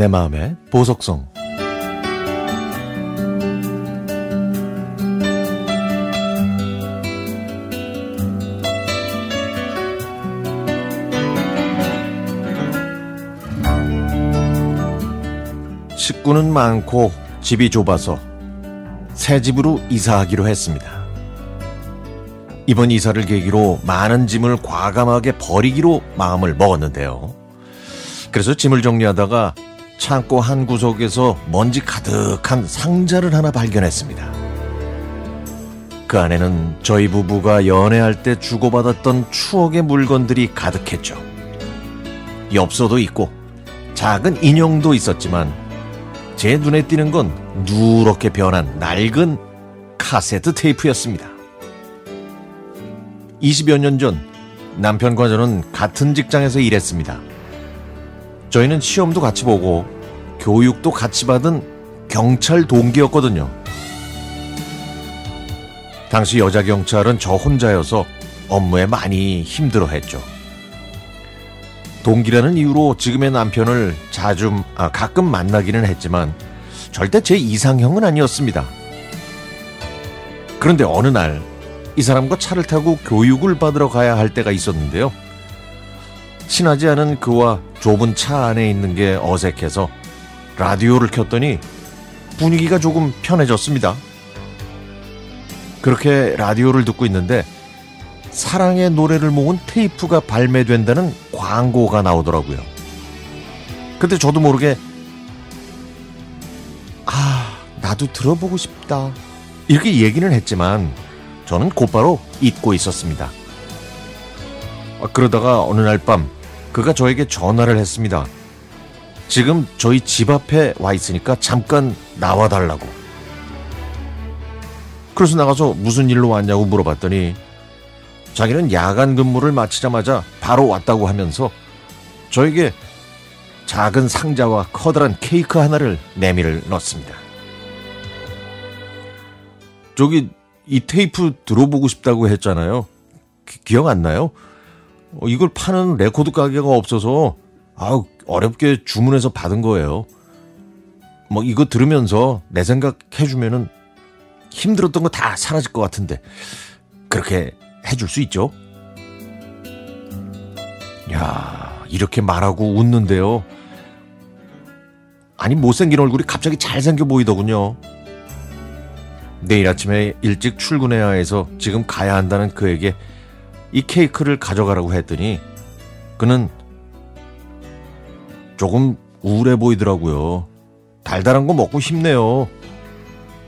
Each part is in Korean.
내 마음의 보석성 식구는 많고 집이 좁아서 새 집으로 이사하기로 했습니다. 이번 이사를 계기로 많은 짐을 과감하게 버리기로 마음을 먹었는데요. 그래서 짐을 정리하다가 창고 한 구석에서 먼지 가득한 상자를 하나 발견했습니다. 그 안에는 저희 부부가 연애할 때 주고받았던 추억의 물건들이 가득했죠. 엽서도 있고 작은 인형도 있었지만 제 눈에 띄는 건 누렇게 변한 낡은 카세트 테이프였습니다. 20여 년 전 남편과 저는 같은 직장에서 일했습니다. 저희는 시험도 같이 보고 교육도 같이 받은 경찰 동기였거든요. 당시 여자 경찰은 저 혼자여서 업무에 많이 힘들어 했죠. 동기라는 이유로 지금의 남편을 자주, 아, 가끔 만나기는 했지만 절대 제 이상형은 아니었습니다. 그런데 어느 날 이 사람과 차를 타고 교육을 받으러 가야 할 때가 있었는데요. 친하지 않은 그와 좁은 차 안에 있는 게 어색해서 라디오를 켰더니 분위기가 조금 편해졌습니다. 그렇게 라디오를 듣고 있는데 사랑의 노래를 모은 테이프가 발매된다는 광고가 나오더라고요. 근데 저도 모르게 아, 나도 들어보고 싶다. 이렇게 얘기는 했지만 저는 곧바로 잊고 있었습니다. 아, 그러다가 어느 날 밤 그가 저에게 전화를 했습니다. 지금 저희 집 앞에 와 있으니까 잠깐 나와 달라고. 그래서 나가서 무슨 일로 왔냐고 물어봤더니 자기는 야간 근무를 마치자마자 바로 왔다고 하면서 저에게 작은 상자와 커다란 케이크 하나를 내밀어 놓습니다. 저기 이 테이프 들어보고 싶다고 했잖아요. 기억 안 나요? 어, 이걸 파는 레코드 가게가 없어서 아우 어렵게 주문해서 받은 거예요. 뭐 이거 들으면서 내 생각 해주면은 힘들었던 거 다 사라질 것 같은데 그렇게 해줄 수 있죠? 야 이렇게 말하고 웃는데요. 아니 못생긴 얼굴이 갑자기 잘생겨 보이더군요. 내일 아침에 일찍 출근해야 해서 지금 가야 한다는 그에게 이 케이크를 가져가라고 했더니 그는 조금 우울해 보이더라고요. 달달한 거 먹고 힘내요.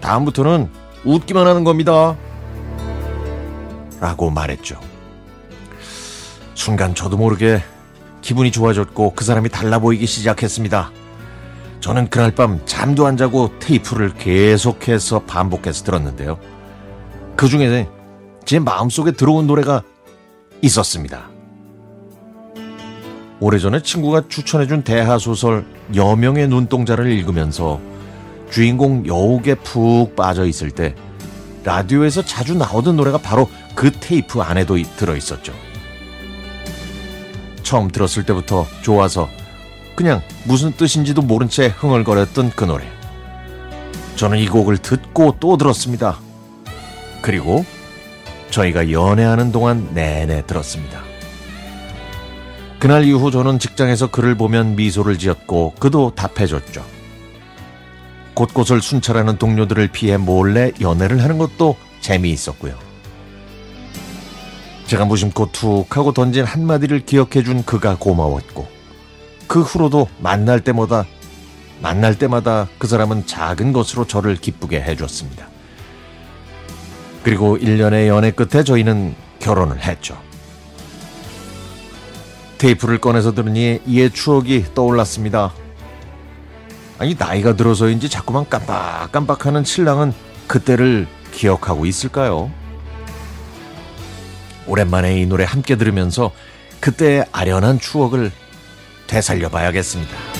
다음부터는 웃기만 하는 겁니다. 라고 말했죠. 순간 저도 모르게 기분이 좋아졌고 그 사람이 달라 보이기 시작했습니다. 저는 그날 밤 잠도 안 자고 테이프를 계속해서 반복해서 들었는데요. 그 중에 제 마음속에 들어온 노래가 있었습니다. 오래전에 친구가 추천해준 대하 소설 여명의 눈동자를 읽으면서 주인공 여옥에 푹 빠져 있을 때 라디오에서 자주 나오던 노래가 바로 그 테이프 안에도 들어 있었죠. 처음 들었을 때부터 좋아서 그냥 무슨 뜻인지도 모른 채 흥얼거렸던 그 노래. 저는 이 곡을 듣고 또 들었습니다. 그리고 저희가 연애하는 동안 내내 들었습니다. 그날 이후 저는 직장에서 그를 보면 미소를 지었고 그도 답해줬죠. 곳곳을 순찰하는 동료들을 피해 몰래 연애를 하는 것도 재미있었고요. 제가 무심코 툭 하고 던진 한마디를 기억해준 그가 고마웠고 그 후로도 만날 때마다 만날 때마다 그 사람은 작은 것으로 저를 기쁘게 해줬습니다. 그리고 1년의 연애 끝에 저희는 결혼을 했죠. 테이프를 꺼내서 들으니 이의 추억이 떠올랐습니다. 아니 나이가 들어서인지 자꾸만 깜빡깜빡하는 신랑은 그때를 기억하고 있을까요? 오랜만에 이 노래 함께 들으면서 그때의 아련한 추억을 되살려 봐야겠습니다.